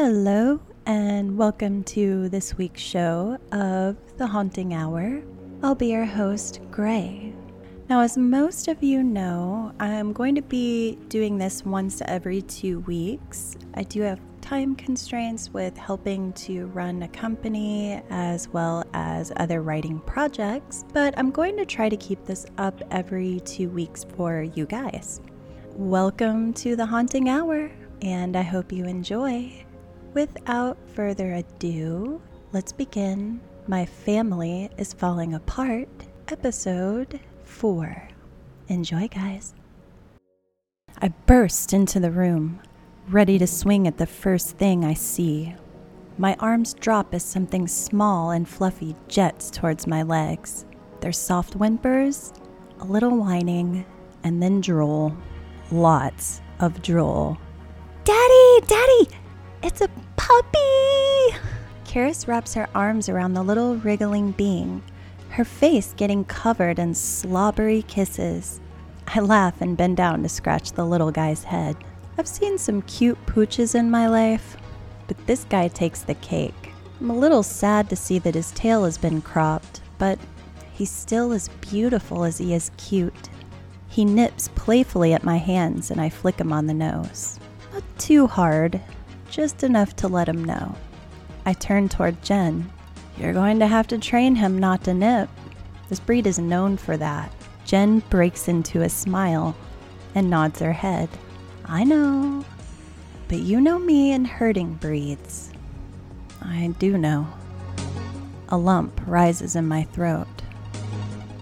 Hello, and welcome to this week's show of The Haunting Hour. I'll be your host, Gray. Now, as most of you know, I'm going to be doing this once every two weeks. I do have time constraints with helping to run a company as well as other writing projects, but I'm going to try to keep this up every two weeks for you guys. Welcome to the Haunting Hour, and I hope you enjoy. Without further ado, let's begin. My Family is Falling Apart, episode 4. Enjoy, guys. I burst into the room, ready to swing at the first thing I see. My arms drop as something small and fluffy jets towards my legs. There's soft whimpers, a little whining, and then drool. Lots of drool. Daddy! Daddy! It's a puppy! Karis wraps her arms around the little wriggling being, her face getting covered in slobbery kisses. I laugh and bend down to scratch the little guy's head. I've seen some cute pooches in my life, but this guy takes the cake. I'm a little sad to see that his tail has been cropped, but he's still as beautiful as he is cute. He nips playfully at my hands and I flick him on the nose. Not too hard, just enough to let him know. I turn toward Jen. You're going to have to train him not to nip. This breed is known for that. Jen breaks into a smile and nods her head. I know. But you know me and herding breeds. I do know. A lump rises in my throat.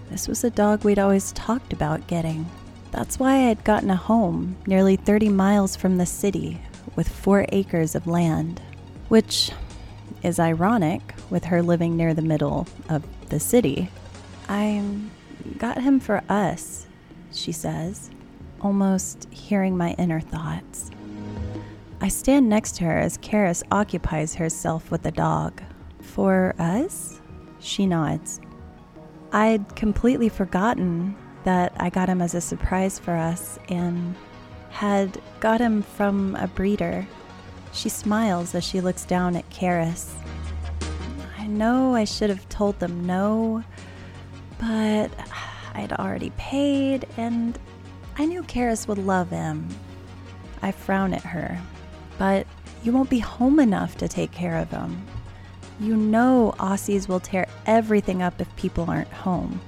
This was a dog we'd always talked about getting. That's why I had gotten a home nearly 30 miles from the city with four acres of land, which is ironic with her living near the middle of the city. I got him for us, she says almost hearing my inner thoughts. I stand next to her as Karis occupies herself with the dog. For us? She nods. I'd completely forgotten that I got him as a surprise for us and had got him from a breeder. She smiles as she looks down at Karis. I know I should have told them no, but I'd already paid and I knew Karis would love him. I frown at her. But you won't be home enough to take care of him. You know Aussies will tear everything up if people aren't home.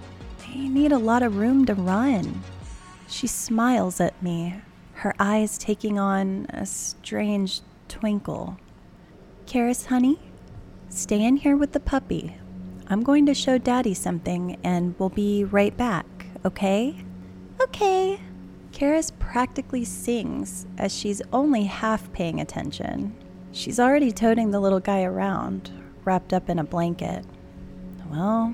They need a lot of room to run. She smiles at me, her eyes taking on a strange twinkle. Karis, honey, stay in here with the puppy. I'm going to show Daddy something and we'll be right back, okay? Okay. Karis practically sings as she's only half paying attention. She's already toting the little guy around, wrapped up in a blanket. Well,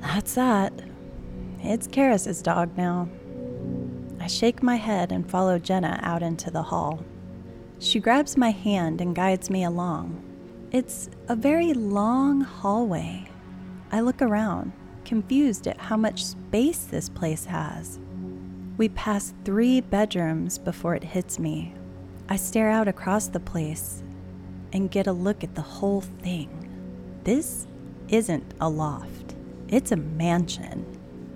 that's that. It's Karis's dog now. I shake my head and follow Jenna out into the hall. She grabs my hand and guides me along. It's a very long hallway. I look around, confused at how much space this place has. We pass three bedrooms before it hits me. I stare out across the place and get a look at the whole thing. This isn't a loft, it's a mansion.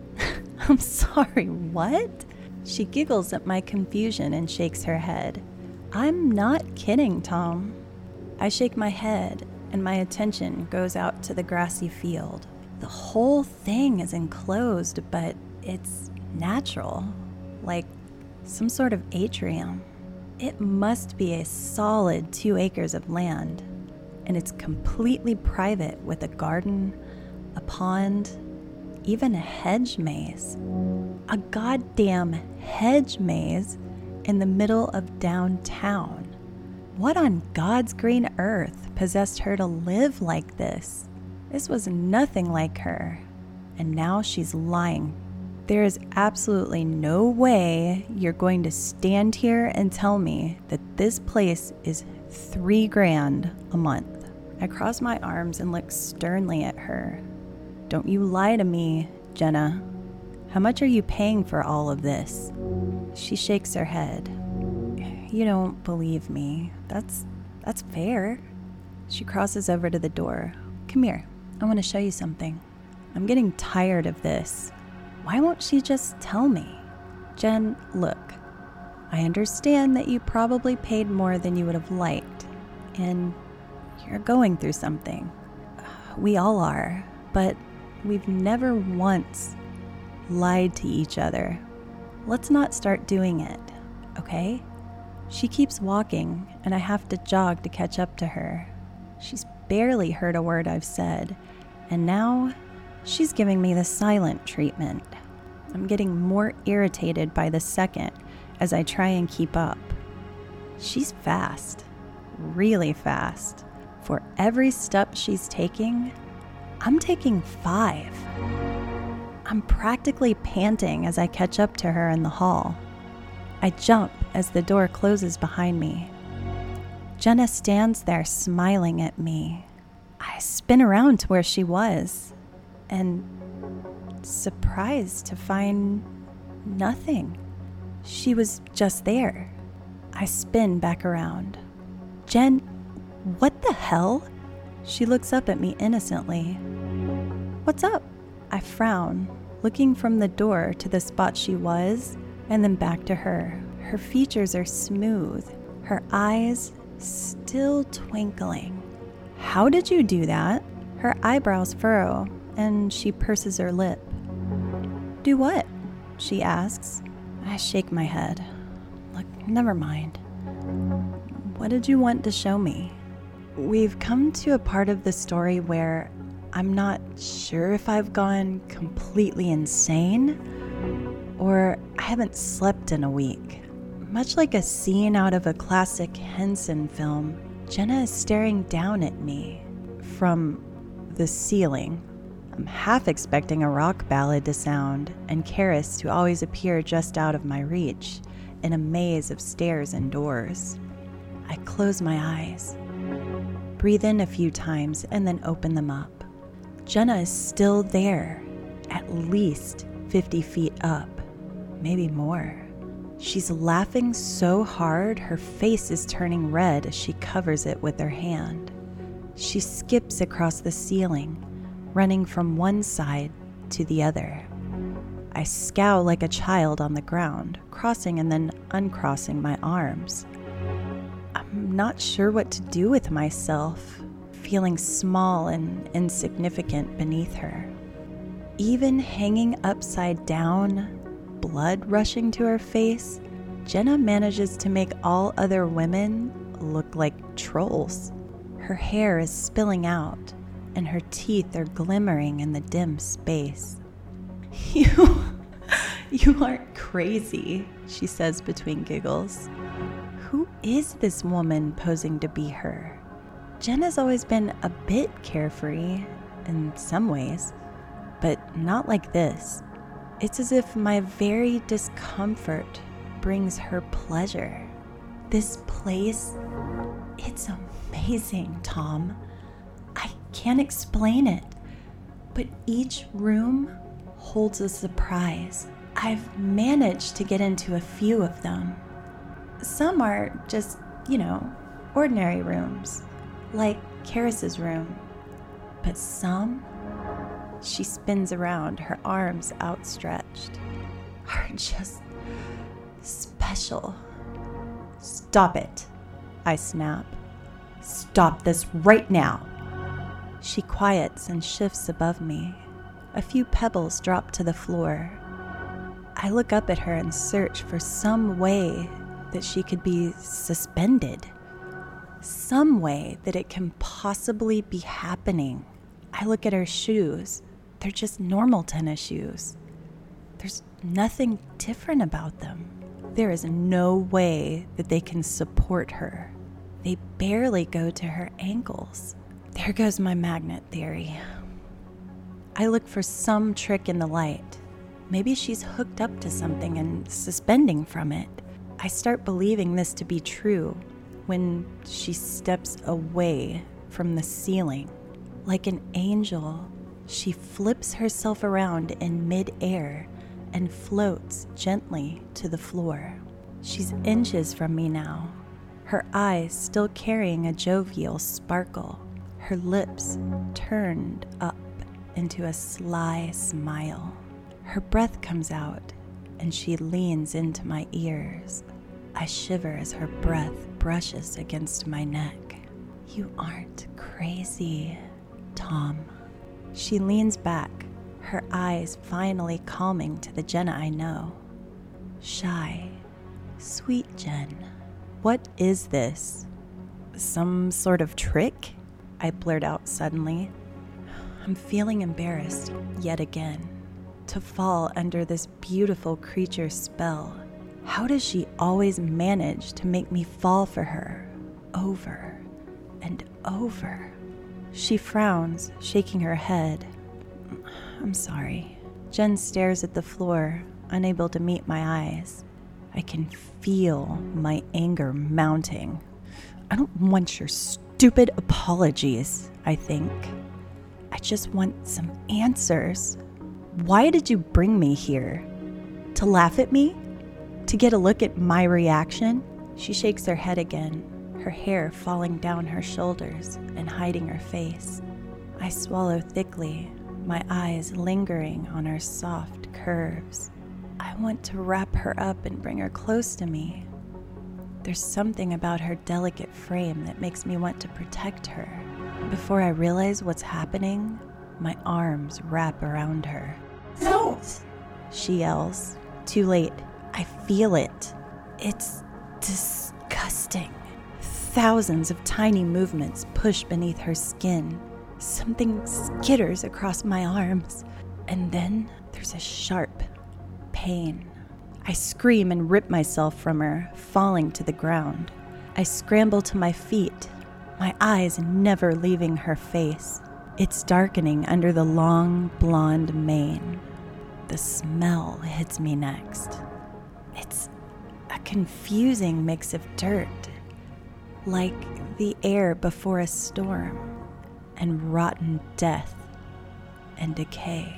I'm sorry, what? She giggles at my confusion and shakes her head. I'm not kidding, Tom. I shake my head and my attention goes out to the grassy field. The whole thing is enclosed, but it's natural like some sort of atrium. It must be a solid two acres of land, and it's completely private with a garden, a pond, even a hedge maze. A goddamn hedge maze in the middle of downtown. What on God's green earth possessed her to live like this? This was nothing like her, and now she's lying there is absolutely no way you're going to stand here and tell me that this place is three grand a month. I cross my arms and look sternly at her. Don't you lie to me, Jenna. How much are you paying for all of this? She shakes her head. You don't believe me. That's That's fair. She crosses over to the door. Come here. I want to show you something. I'm getting tired of this. Why won't she just tell me? Jen, look. I understand that you probably paid more than you would have liked, and you're going through something. We all are, but we've never once lied to each other. Let's not start doing it, okay? She keeps walking, and I have to jog to catch up to her. She's barely heard a word I've said, and now she's giving me the silent treatment. I'm getting more irritated by the second as I try and keep up. She's fast, really fast. For every step she's taking, I'm taking five. I'm practically panting as I catch up to her in the hall. I jump as the door closes behind me. Jenna stands there smiling at me. I spin around to where she was and surprised to find nothing. She was just there. I spin back around. Jen, what the hell? She looks up at me innocently. What's up? I frown, looking from the door to the spot she was and then back to her. Her features are smooth, her eyes still twinkling. How did you do that? Her eyebrows furrow, and she purses her lip. Do what? She asks. I shake my head. Look, never mind. What did you want to show me? We've come to a part of the story where I'm not sure if I've gone completely insane or I haven't slept in a week. Much like a scene out of a classic Henson film, Jenna is staring down at me from the ceiling. I'm half expecting a rock ballad to sound and Karis to always appear just out of my reach in a maze of stairs and doors. I close my eyes, breathe in a few times, and then open them up. Jenna is still there, at least 50 feet up, maybe more. She's laughing so hard her face is turning red as she covers it with her hand. She skips across the ceiling, running from one side to the other. I scowl like a child on the ground, crossing and then uncrossing my arms. Not sure what to do with myself, feeling small and insignificant beneath her. Even hanging upside down, blood rushing to her face, Jenna manages to make all other women look like trolls. Her hair is spilling out, and her teeth are glimmering in the dim space. You, you aren't crazy, she says between giggles. Who is this woman posing to be her? Jenna's always been a bit carefree in some ways, but not like this. It's as if my very discomfort brings her pleasure. This place, it's amazing, Tom. I can't explain it, but each room holds a surprise. I've managed to get into a few of them. Some are just, you know, ordinary rooms, like Karis's room. But some she spins around, her arms outstretched, are just special. Stop it, I snap. Stop this right now. She quiets and shifts above me. A few pebbles drop to the floor. I look up at her and search for some way that she could be suspended. Some way that it can possibly be happening. I look at her shoes. They're just normal tennis shoes. There's nothing different about them. There is no way that they can support her. They barely go to her ankles. There goes my magnet theory. I look for some trick in the light. Maybe she's hooked up to something and suspending from it. I start believing this to be true when she steps away from the ceiling. Like an angel, she flips herself around in midair and floats gently to the floor. She's inches from me now. her eyes still carrying a jovial sparkle, her lips turned up into a sly smile. Her breath comes out, and she leans into my ears. I shiver as her breath brushes against my neck. You aren't crazy, Tom. She leans back, her eyes finally calming to the Jenna I know. Shy, sweet Jen. What is this? Some sort of trick? I blurt out suddenly. I'm feeling embarrassed yet again to fall under this beautiful creature's spell. How does she always manage to make me fall for her over and over? She frowns, shaking her head. I'm sorry. Jen stares at the floor, unable to meet my eyes. I can feel my anger mounting. I don't want your stupid apologies, I think. I just want some answers. Why did you bring me here? To laugh at me? To get a look at my reaction? She shakes her head again, her hair falling down her shoulders and hiding her face. I swallow thickly, my eyes lingering on her soft curves. I want to wrap her up and bring her close to me. There's something about her delicate frame that makes me want to protect her. Before I realize what's happening, my arms wrap around her. Don't! She yells. Too late. I feel it. It's disgusting. Thousands of tiny movements push beneath her skin. Something skitters across my arms. And then there's a sharp pain. I scream and rip myself from her, falling to the ground. I scramble to my feet, my eyes never leaving her face. It's darkening under the long blonde mane. The smell hits me next. It's a confusing mix of dirt, like the air before a storm, and rotten death and decay.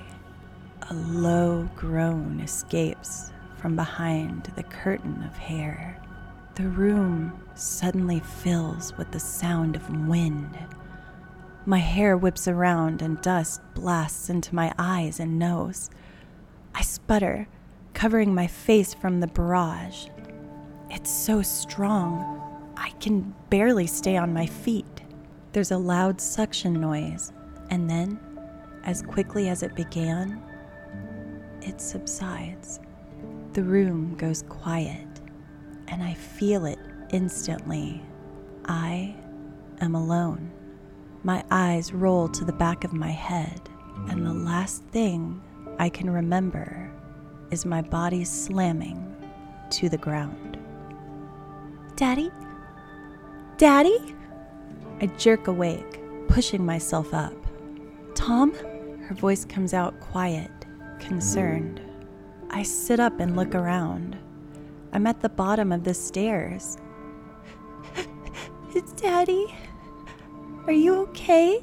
A low groan escapes from behind the curtain of hair. The room suddenly fills with the sound of wind. My hair whips around and dust blasts into my eyes and nose. I sputter, covering my face from the barrage. It's so strong, I can barely stay on my feet. There's a loud suction noise, and then, as quickly as it began, it subsides. The room goes quiet, and I feel it instantly. I am alone. My eyes roll to the back of my head, and the last thing I can remember is my body slamming to the ground. Daddy? Daddy? I jerk awake, pushing myself up. Tom? Her voice comes out quiet, concerned. I sit up and look around. I'm at the bottom of the stairs. It's Daddy, are you okay?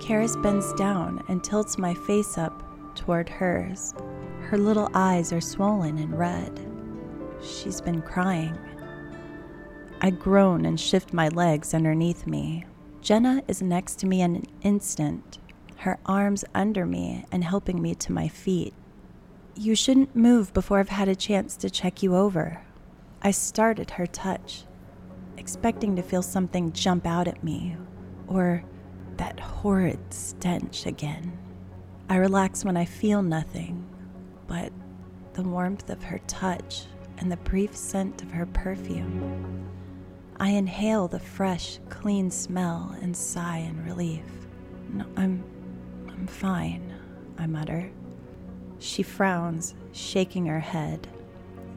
Karis bends down and tilts my face up toward hers. Her little eyes are swollen and red. She's been crying. I groan and shift my legs underneath me. Jenna is next to me in an instant, her arms under me and helping me to my feet. You shouldn't move before I've had a chance to check you over. I start at her touch, expecting to feel something jump out at me, or that horrid stench again. I relax when I feel nothing, but the warmth of her touch and the brief scent of her perfume. I inhale the fresh, clean smell and sigh in relief. No, I'm I'm fine, I mutter. She frowns, shaking her head.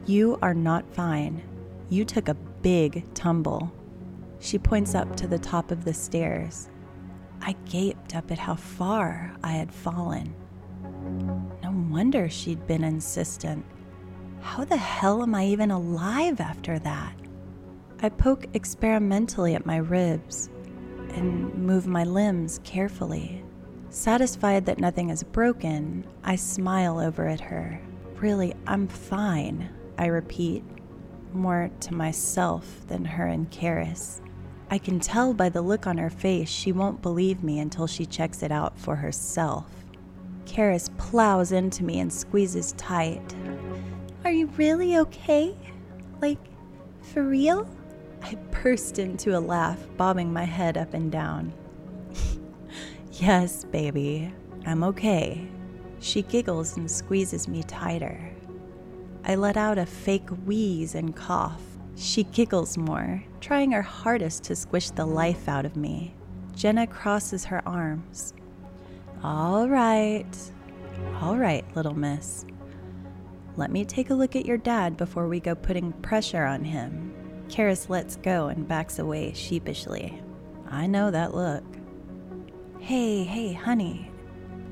You are not fine. You took a big tumble. She points up to the top of the stairs. I gaped up at how far I had fallen. Wonder she'd been insistent. How the hell am I even alive after that? I poke experimentally at my ribs and move my limbs carefully. Satisfied that nothing is broken, I smile over at her. Really, I'm fine, I repeat. more to myself than her and Karis. I can tell by the look on her face she won't believe me until she checks it out for herself. Karis plows into me and squeezes tight. Are you really okay? Like, for real? I burst into a laugh, bobbing my head up and down. yes, baby, I'm okay. She giggles and squeezes me tighter. I let out a fake wheeze and cough. She giggles more, trying her hardest to squish the life out of me. Jenna crosses her arms. All right, all right, little miss. Let me take a look at your dad before we go putting pressure on him. Karis lets go and backs away sheepishly. I know that look. Hey, hey, honey.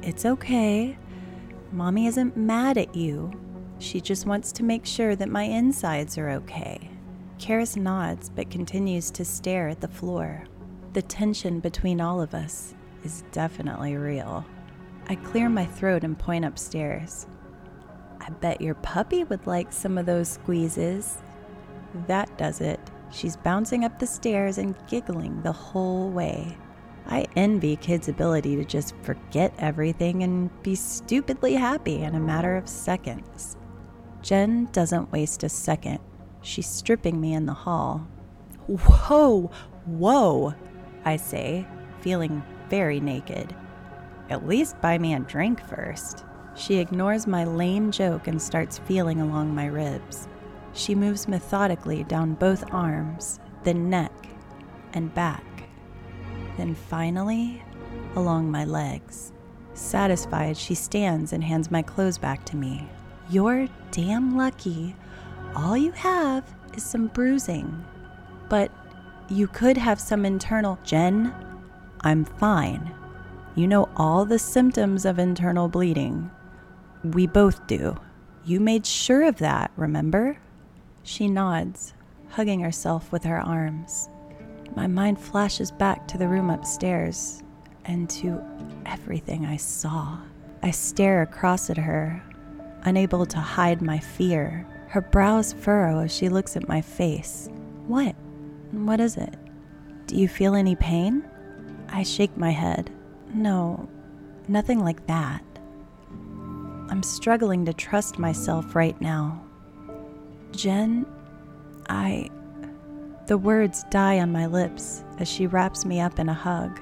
It's okay. Mommy isn't mad at you. She just wants to make sure that my insides are okay. Karis nods but continues to stare at the floor. The tension between all of us is definitely real. I clear my throat and point upstairs. I bet your puppy would like some of those squeezes. That does it. She's bouncing up the stairs and giggling the whole way. I envy kids' ability to just forget everything and be stupidly happy in a matter of seconds. Jen doesn't waste a second. She's stripping me in the hall. Whoa, whoa, I say, feeling very naked. At least buy me a drink first. She ignores my lame joke and starts feeling along my ribs. She moves methodically down both arms, then neck and back, then finally along my legs. Satisfied, she stands and hands my clothes back to me. You're damn lucky. All you have is some bruising. But you could have some internal. Jen, I'm fine. You know all the symptoms of internal bleeding. We both do. You made sure of that, remember? She nods, hugging herself with her arms. My mind flashes back to the room upstairs and to everything I saw. I stare across at her, unable to hide my fear. Her brows furrow as she looks at my face. What? What is it? Do you feel any pain? I shake my head. No, nothing like that. I'm struggling to trust myself right now. Jen, I. The words die on my lips as she wraps me up in a hug.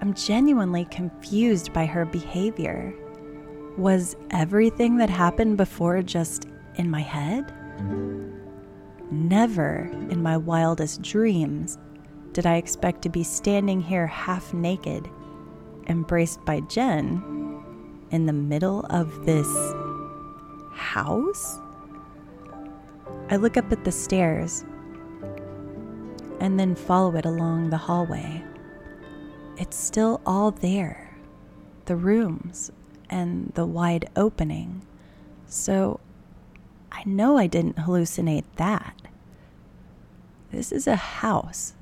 I'm genuinely confused by her behavior. Was everything that happened before just in my head? Never in my wildest dreams did I expect to be standing here half naked, embraced by Jen in the middle of this house? I look up at the stairs and then follow it along the hallway. It's still all there the rooms and the wide opening. So I know I didn't hallucinate that. This is a house.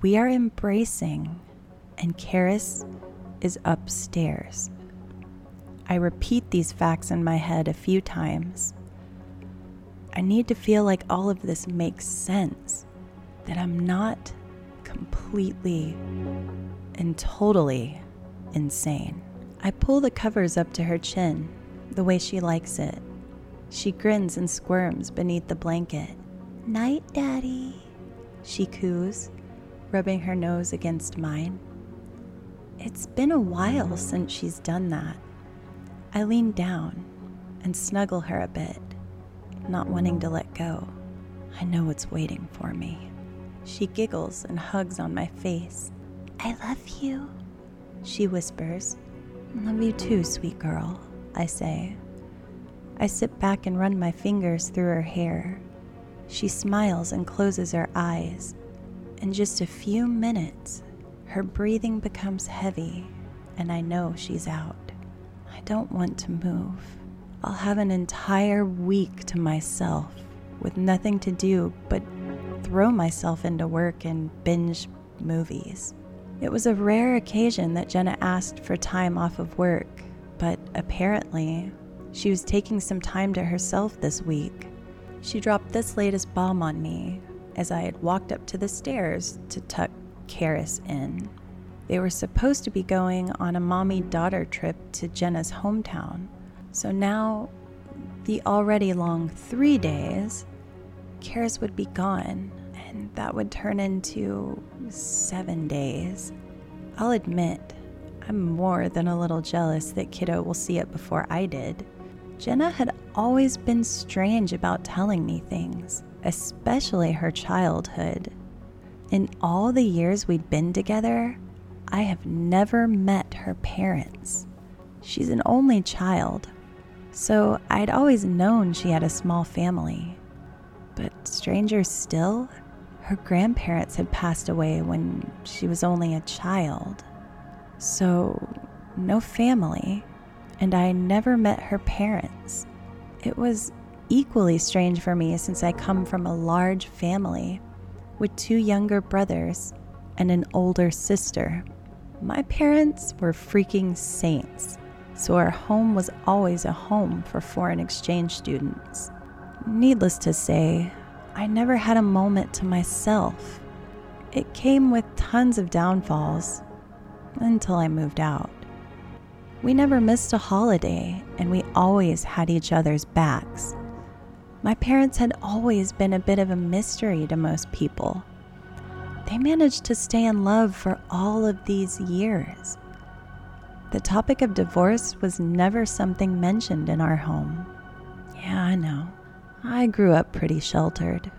We are embracing, and Karis is upstairs. I repeat these facts in my head a few times. I need to feel like all of this makes sense, that I'm not completely and totally insane. I pull the covers up to her chin, the way she likes it. She grins and squirms beneath the blanket. Night, Daddy, she coos, rubbing her nose against mine. It's been a while since she's done that. I lean down and snuggle her a bit, not wanting to let go. I know what's waiting for me. She giggles and hugs on my face. I love you, she whispers. Love you too, sweet girl, I say. I sit back and run my fingers through her hair. She smiles and closes her eyes. In just a few minutes, her breathing becomes heavy, and I know she's out. I don't want to move. I'll have an entire week to myself with nothing to do but throw myself into work and binge movies. It was a rare occasion that Jenna asked for time off of work, but apparently she was taking some time to herself this week. She dropped this latest bomb on me as I had walked up to the stairs to tuck Karis in. They were supposed to be going on a mommy daughter trip to Jenna's hometown. So now, the already long three days, Karis would be gone, and that would turn into seven days. I'll admit, I'm more than a little jealous that Kiddo will see it before I did. Jenna had always been strange about telling me things, especially her childhood. In all the years we'd been together, I have never met her parents. She's an only child, so I'd always known she had a small family. But stranger still, her grandparents had passed away when she was only a child. So, no family, and I never met her parents. It was equally strange for me since I come from a large family with two younger brothers and an older sister. My parents were freaking saints, so our home was always a home for foreign exchange students. Needless to say, I never had a moment to myself. It came with tons of downfalls until I moved out. We never missed a holiday, and we always had each other's backs. My parents had always been a bit of a mystery to most people. They managed to stay in love for all of these years. The topic of divorce was never something mentioned in our home. Yeah, I know. I grew up pretty sheltered.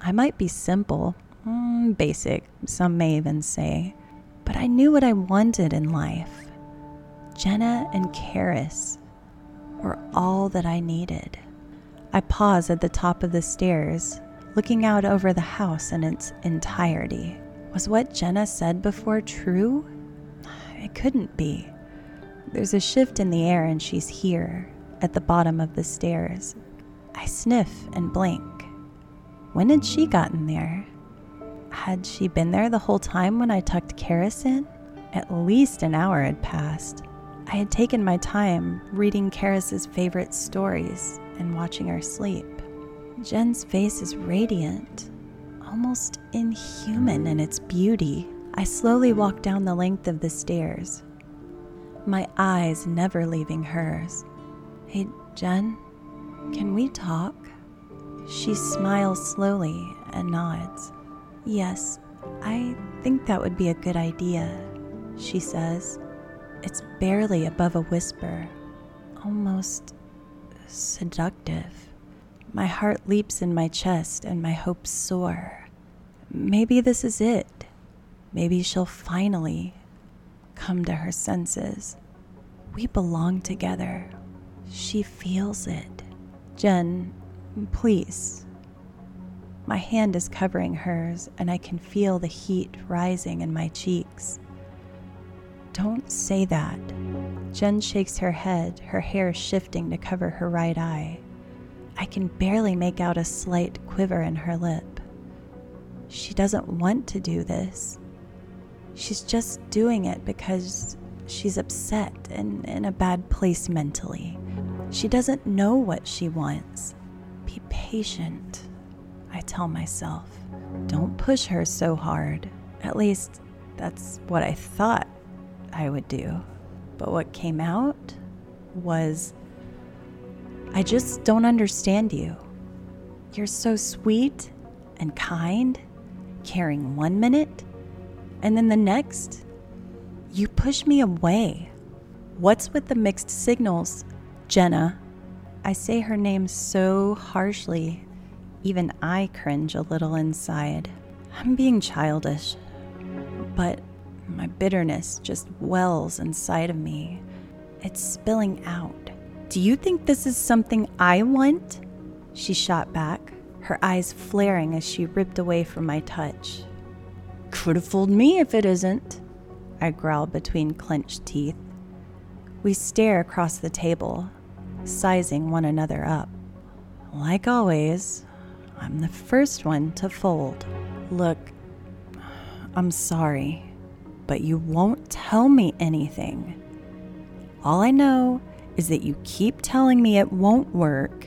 I might be simple, mm, basic, some may even say, but I knew what I wanted in life. Jenna and Karis were all that I needed. I pause at the top of the stairs looking out over the house in its entirety. Was what Jenna said before true? It couldn't be. There's a shift in the air, and she's here, at the bottom of the stairs. I sniff and blink. When had she gotten there? Had she been there the whole time when I tucked Karis in? At least an hour had passed. I had taken my time reading Karis's favorite stories and watching her sleep. Jen's face is radiant, almost inhuman in its beauty. I slowly walk down the length of the stairs, my eyes never leaving hers. Hey, Jen, can we talk? She smiles slowly and nods. Yes, I think that would be a good idea, she says. It's barely above a whisper, almost seductive. My heart leaps in my chest and my hopes soar. Maybe this is it. Maybe she'll finally come to her senses. We belong together. She feels it. Jen, please. My hand is covering hers, and I can feel the heat rising in my cheeks. Don't say that. Jen shakes her head, her hair shifting to cover her right eye. I can barely make out a slight quiver in her lip. She doesn't want to do this. She's just doing it because she's upset and in a bad place mentally. She doesn't know what she wants. Be patient, I tell myself. Don't push her so hard. At least, that's what I thought I would do. But what came out was I just don't understand you. You're so sweet and kind, caring one minute, and then the next, you push me away. What's with the mixed signals, Jenna? I say her name so harshly, even I cringe a little inside. I'm being childish, but my bitterness just wells inside of me. It's spilling out. Do you think this is something I want? She shot back, her eyes flaring as she ripped away from my touch. Could have fooled me if it isn't, I growled between clenched teeth. We stare across the table, sizing one another up. Like always, I'm the first one to fold. Look, I'm sorry, but you won't tell me anything. All I know is that you keep telling me it won't work,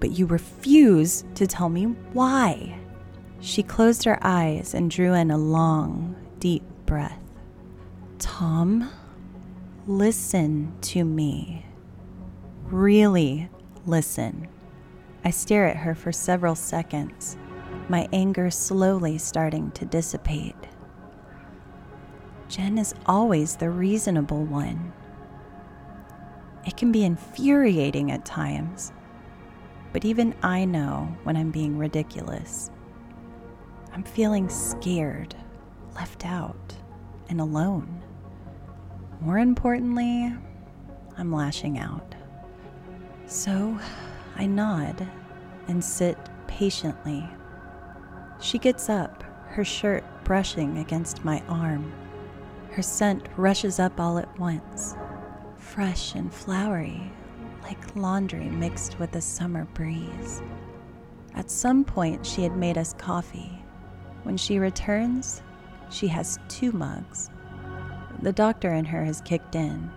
but you refuse to tell me why. She closed her eyes and drew in a long, deep breath. Tom, listen to me. Really listen. I stare at her for several seconds, my anger slowly starting to dissipate. Jen is always the reasonable one. It can be infuriating at times, but even I know when I'm being ridiculous. I'm feeling scared, left out, and alone. More importantly, I'm lashing out. So I nod and sit patiently. She gets up, her shirt brushing against my arm. Her scent rushes up all at once, fresh and flowery, like laundry mixed with a summer breeze. At some point, she had made us coffee. When she returns, she has two mugs. The doctor in her has kicked in.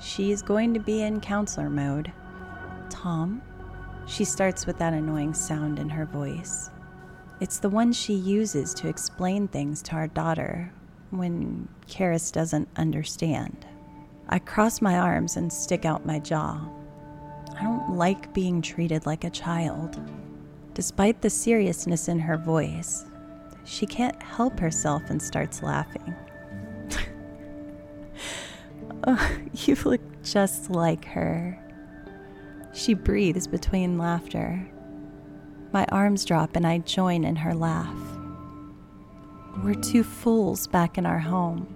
She is going to be in counselor mode. Tom, she starts with that annoying sound in her voice. It's the one she uses to explain things to our daughter when Karis doesn't understand. I cross my arms and stick out my jaw. I don't like being treated like a child. Despite the seriousness in her voice, she can't help herself and starts laughing. oh, you look just like her. She breathes between laughter. My arms drop and I join in her laugh. We're two fools back in our home,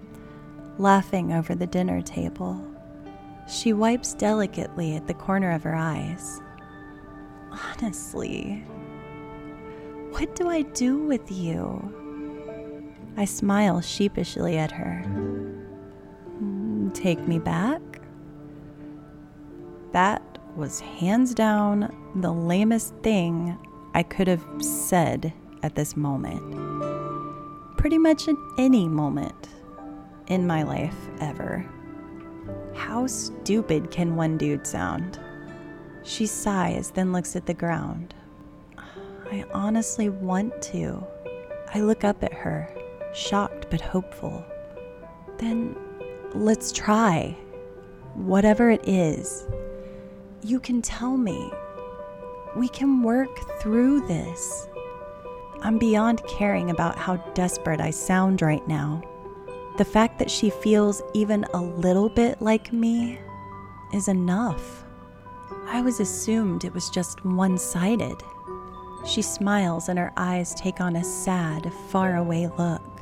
laughing over the dinner table. She wipes delicately at the corner of her eyes. Honestly, what do I do with you? I smile sheepishly at her. Mm, take me back? That was hands down the lamest thing I could have said at this moment. Pretty much in any moment in my life ever. How stupid can one dude sound? She sighs, then looks at the ground. I honestly want to. I look up at her, shocked but hopeful. Then let's try. Whatever it is, you can tell me. We can work through this. I'm beyond caring about how desperate I sound right now. The fact that she feels even a little bit like me is enough. I was assumed it was just one sided. She smiles and her eyes take on a sad, faraway look.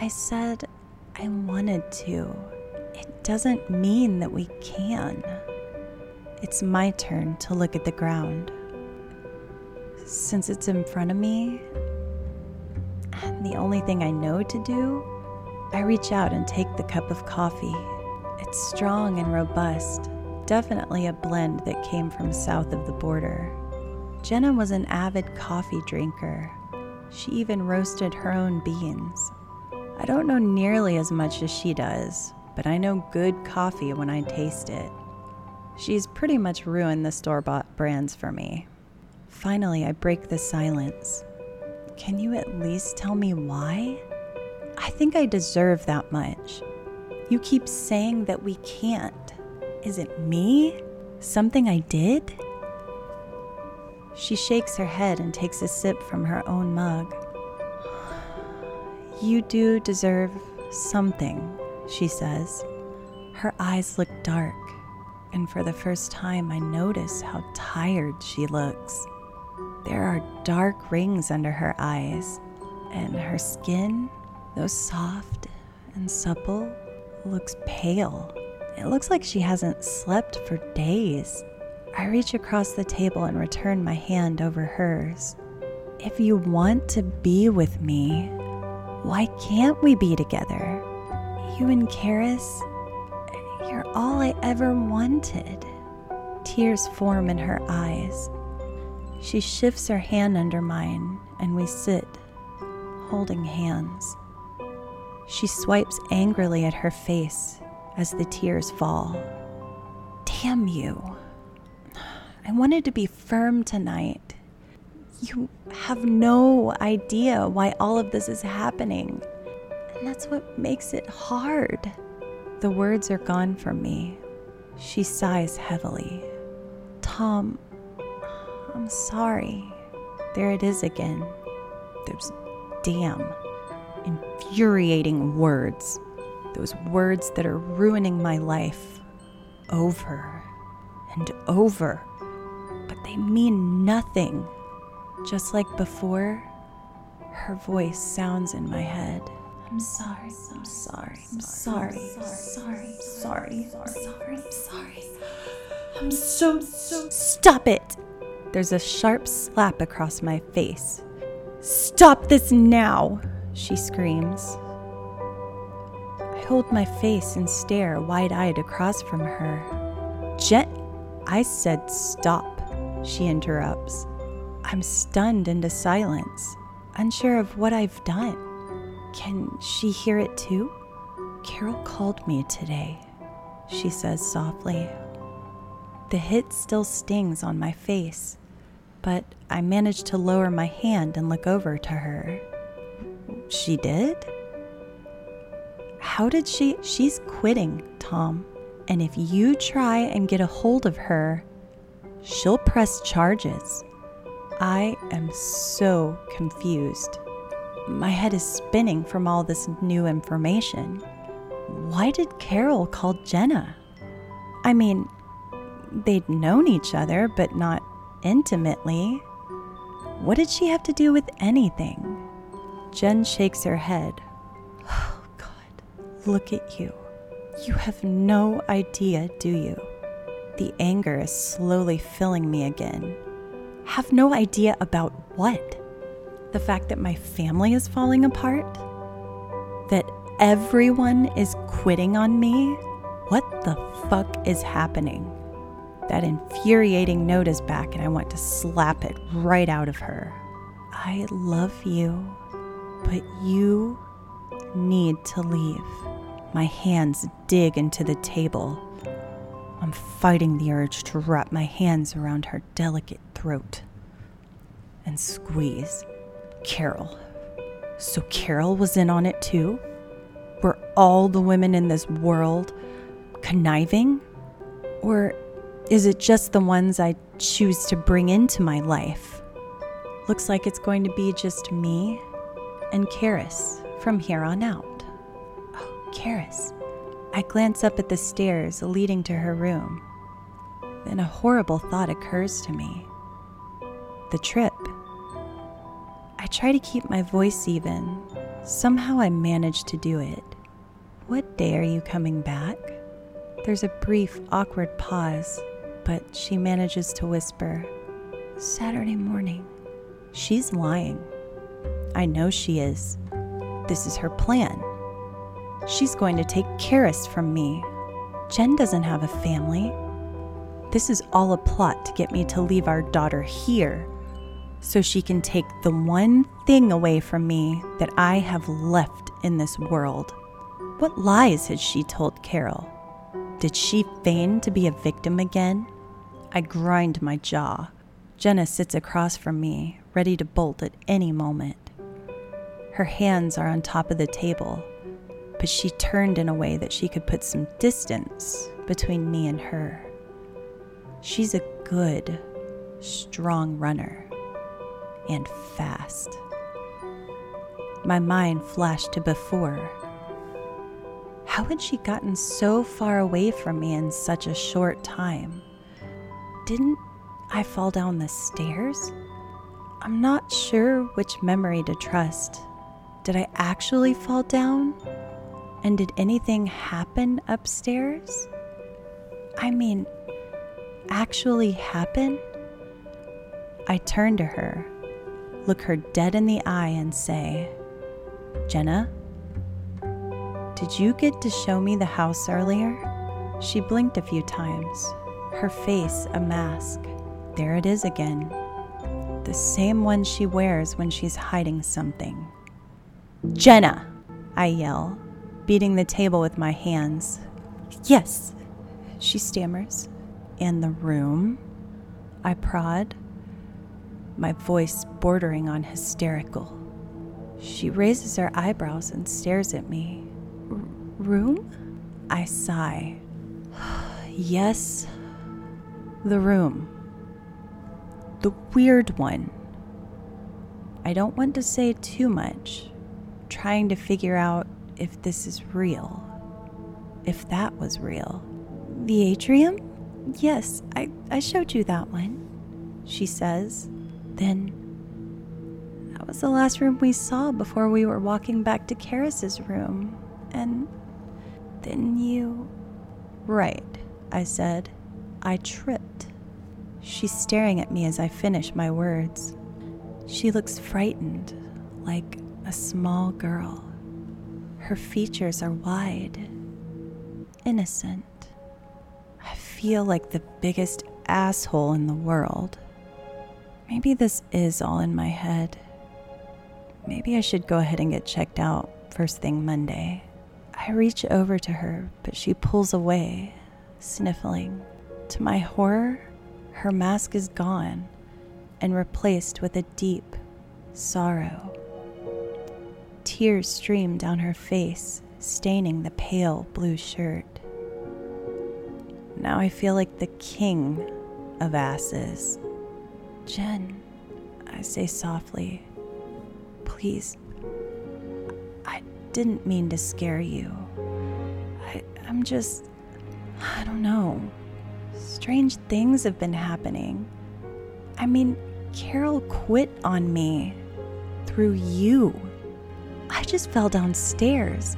I said I wanted to. It doesn't mean that we can. It's my turn to look at the ground. Since it's in front of me, and the only thing I know to do, I reach out and take the cup of coffee. It's strong and robust, definitely a blend that came from south of the border. Jenna was an avid coffee drinker. She even roasted her own beans. I don't know nearly as much as she does, but I know good coffee when I taste it. She's pretty much ruined the store bought brands for me. Finally, I break the silence. Can you at least tell me why? I think I deserve that much. You keep saying that we can't. Is it me? Something I did? She shakes her head and takes a sip from her own mug. You do deserve something, she says. Her eyes look dark, and for the first time, I notice how tired she looks. There are dark rings under her eyes, and her skin, though soft and supple, looks pale. It looks like she hasn't slept for days. I reach across the table and return my hand over hers. If you want to be with me, why can't we be together? You and Karis, you're all I ever wanted. Tears form in her eyes. She shifts her hand under mine, and we sit, holding hands. She swipes angrily at her face as the tears fall. Damn you. I wanted to be firm tonight. You have no idea why all of this is happening. And that's what makes it hard. The words are gone from me. She sighs heavily. Tom, I'm sorry. There it is again. Those damn, infuriating words. Those words that are ruining my life over and over. But they mean nothing. Just like before, her voice sounds in my head. I'm sorry, I'm sorry, I'm sorry, sorry, sorry, sorry, I'm sorry. I'm so, so. Stop it! There's a sharp slap across my face. Stop this now! She screams. I hold my face and stare wide eyed across from her. Jen, I said stop, she interrupts. I'm stunned into silence, unsure of what I've done. Can she hear it too? Carol called me today, she says softly. The hit still stings on my face but I managed to lower my hand and look over to her. She did? How did she? She's quitting, Tom. And if you try and get a hold of her, she'll press charges. I am so confused. My head is spinning from all this new information. Why did Carol call Jenna? I mean, they'd known each other, but not intimately. What did she have to do with anything? Jen shakes her head. Oh, God, look at you. You have no idea, do you? The anger is slowly filling me again. Have no idea about what? The fact that my family is falling apart? That everyone is quitting on me? What the fuck is happening? That infuriating note is back, and I want to slap it right out of her. I love you, but you need to leave. My hands dig into the table. I'm fighting the urge to wrap my hands around her delicate throat and squeeze. Carol. So Carol was in on it too? Were all the women in this world conniving? Or is it just the ones I choose to bring into my life? Looks like it's going to be just me and Karis from here on out. Oh, Karis. I glance up at the stairs leading to her room. Then a horrible thought occurs to me. The trip. I try to keep my voice even. Somehow I manage to do it. What day are you coming back? There's a brief, awkward pause but she manages to whisper, Saturday morning. She's lying. I know she is. This is her plan. She's going to take Karis from me. Jen doesn't have a family. This is all a plot to get me to leave our daughter here so she can take the one thing away from me that I have left in this world. What lies has she told Carol? Did she feign to be a victim again? I grind my jaw. Jenna sits across from me, ready to bolt at any moment. Her hands are on top of the table, but she turned in a way that she could put some distance between me and her. She's a good, strong runner and fast. My mind flashed to before. How had she gotten so far away from me in such a short time? Didn't I fall down the stairs? I'm not sure which memory to trust. Did I actually fall down? And did anything happen upstairs? I mean, actually happen? I turn to her, look her dead in the eye, and say, Jenna, did you get to show me the house earlier? She blinked a few times, her face a mask. There it is again. The same one she wears when she's hiding something. Jenna! I yell, beating the table with my hands. Yes, she stammers. And the room? I prod, my voice bordering on hysterical. She raises her eyebrows and stares at me. Room? I sigh. yes, the room. The weird one. I don't want to say too much, trying to figure out if this is real. If that was real. The atrium? Yes, I, I showed you that one, she says. Then, that was the last room we saw before we were walking back to Karis's room. And then you. Right, I said. I tripped. She's staring at me as I finish my words. She looks frightened, like a small girl. Her features are wide, innocent. I feel like the biggest asshole in the world. Maybe this is all in my head. Maybe I should go ahead and get checked out first thing Monday. I reach over to her, but she pulls away, sniffling. To my horror, her mask is gone and replaced with a deep sorrow. Tears stream down her face, staining the pale blue shirt. Now I feel like the king of asses. Jen, I say softly, please. Didn't mean to scare you. I, I'm just. I don't know. Strange things have been happening. I mean, Carol quit on me through you. I just fell downstairs,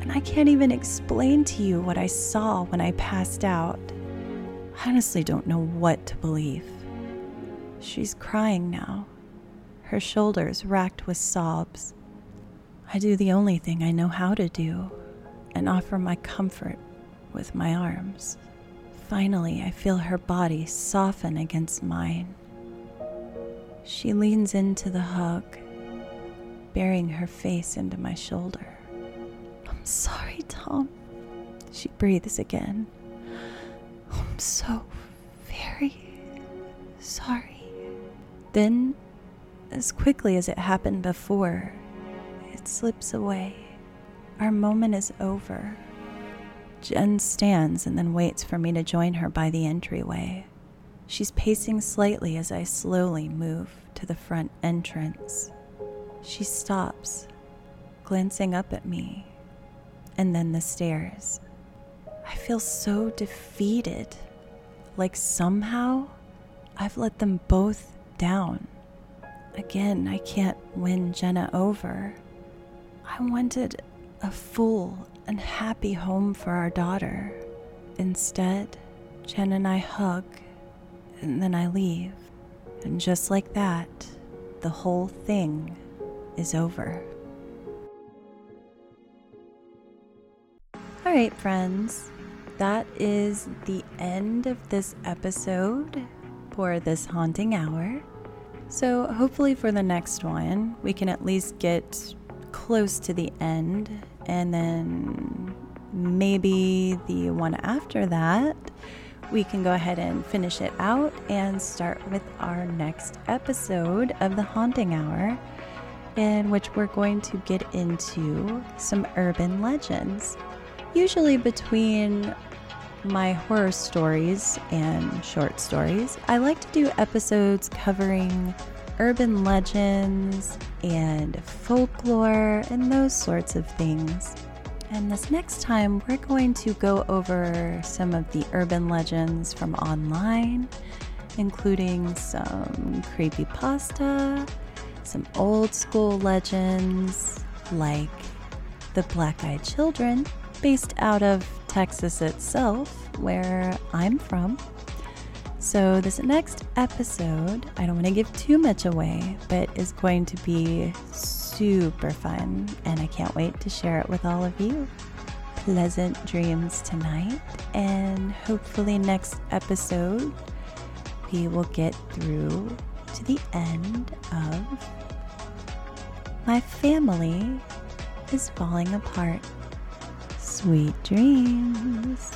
and I can't even explain to you what I saw when I passed out. I honestly don't know what to believe. She's crying now, her shoulders racked with sobs. I do the only thing I know how to do and offer my comfort with my arms. Finally, I feel her body soften against mine. She leans into the hug, burying her face into my shoulder. I'm sorry, Tom. She breathes again. I'm so very sorry. Then, as quickly as it happened before, it slips away. Our moment is over. Jen stands and then waits for me to join her by the entryway. She's pacing slightly as I slowly move to the front entrance. She stops, glancing up at me, and then the stairs. I feel so defeated, like somehow I've let them both down. Again, I can't win Jenna over. I wanted a full and happy home for our daughter. Instead, Jen and I hug, and then I leave. And just like that, the whole thing is over. All right, friends, that is the end of this episode for this haunting hour. So, hopefully, for the next one, we can at least get close to the end, and then maybe the one after that, we can go ahead and finish it out and start with our next episode of the Haunting Hour, in which we're going to get into some urban legends. Usually, between my horror stories and short stories, I like to do episodes covering urban legends and folklore and those sorts of things. And this next time, we're going to go over some of the urban legends from online, including some creepy pasta, some old school legends like the Black Eyed Children, based out of Texas itself, where I'm from. So, this next episode, I don't want to give too much away, but is going to be super fun, and I can't wait to share it with all of you. Pleasant dreams tonight, and hopefully, next episode, we will get through to the end of My Family is Falling Apart. Sweet dreams.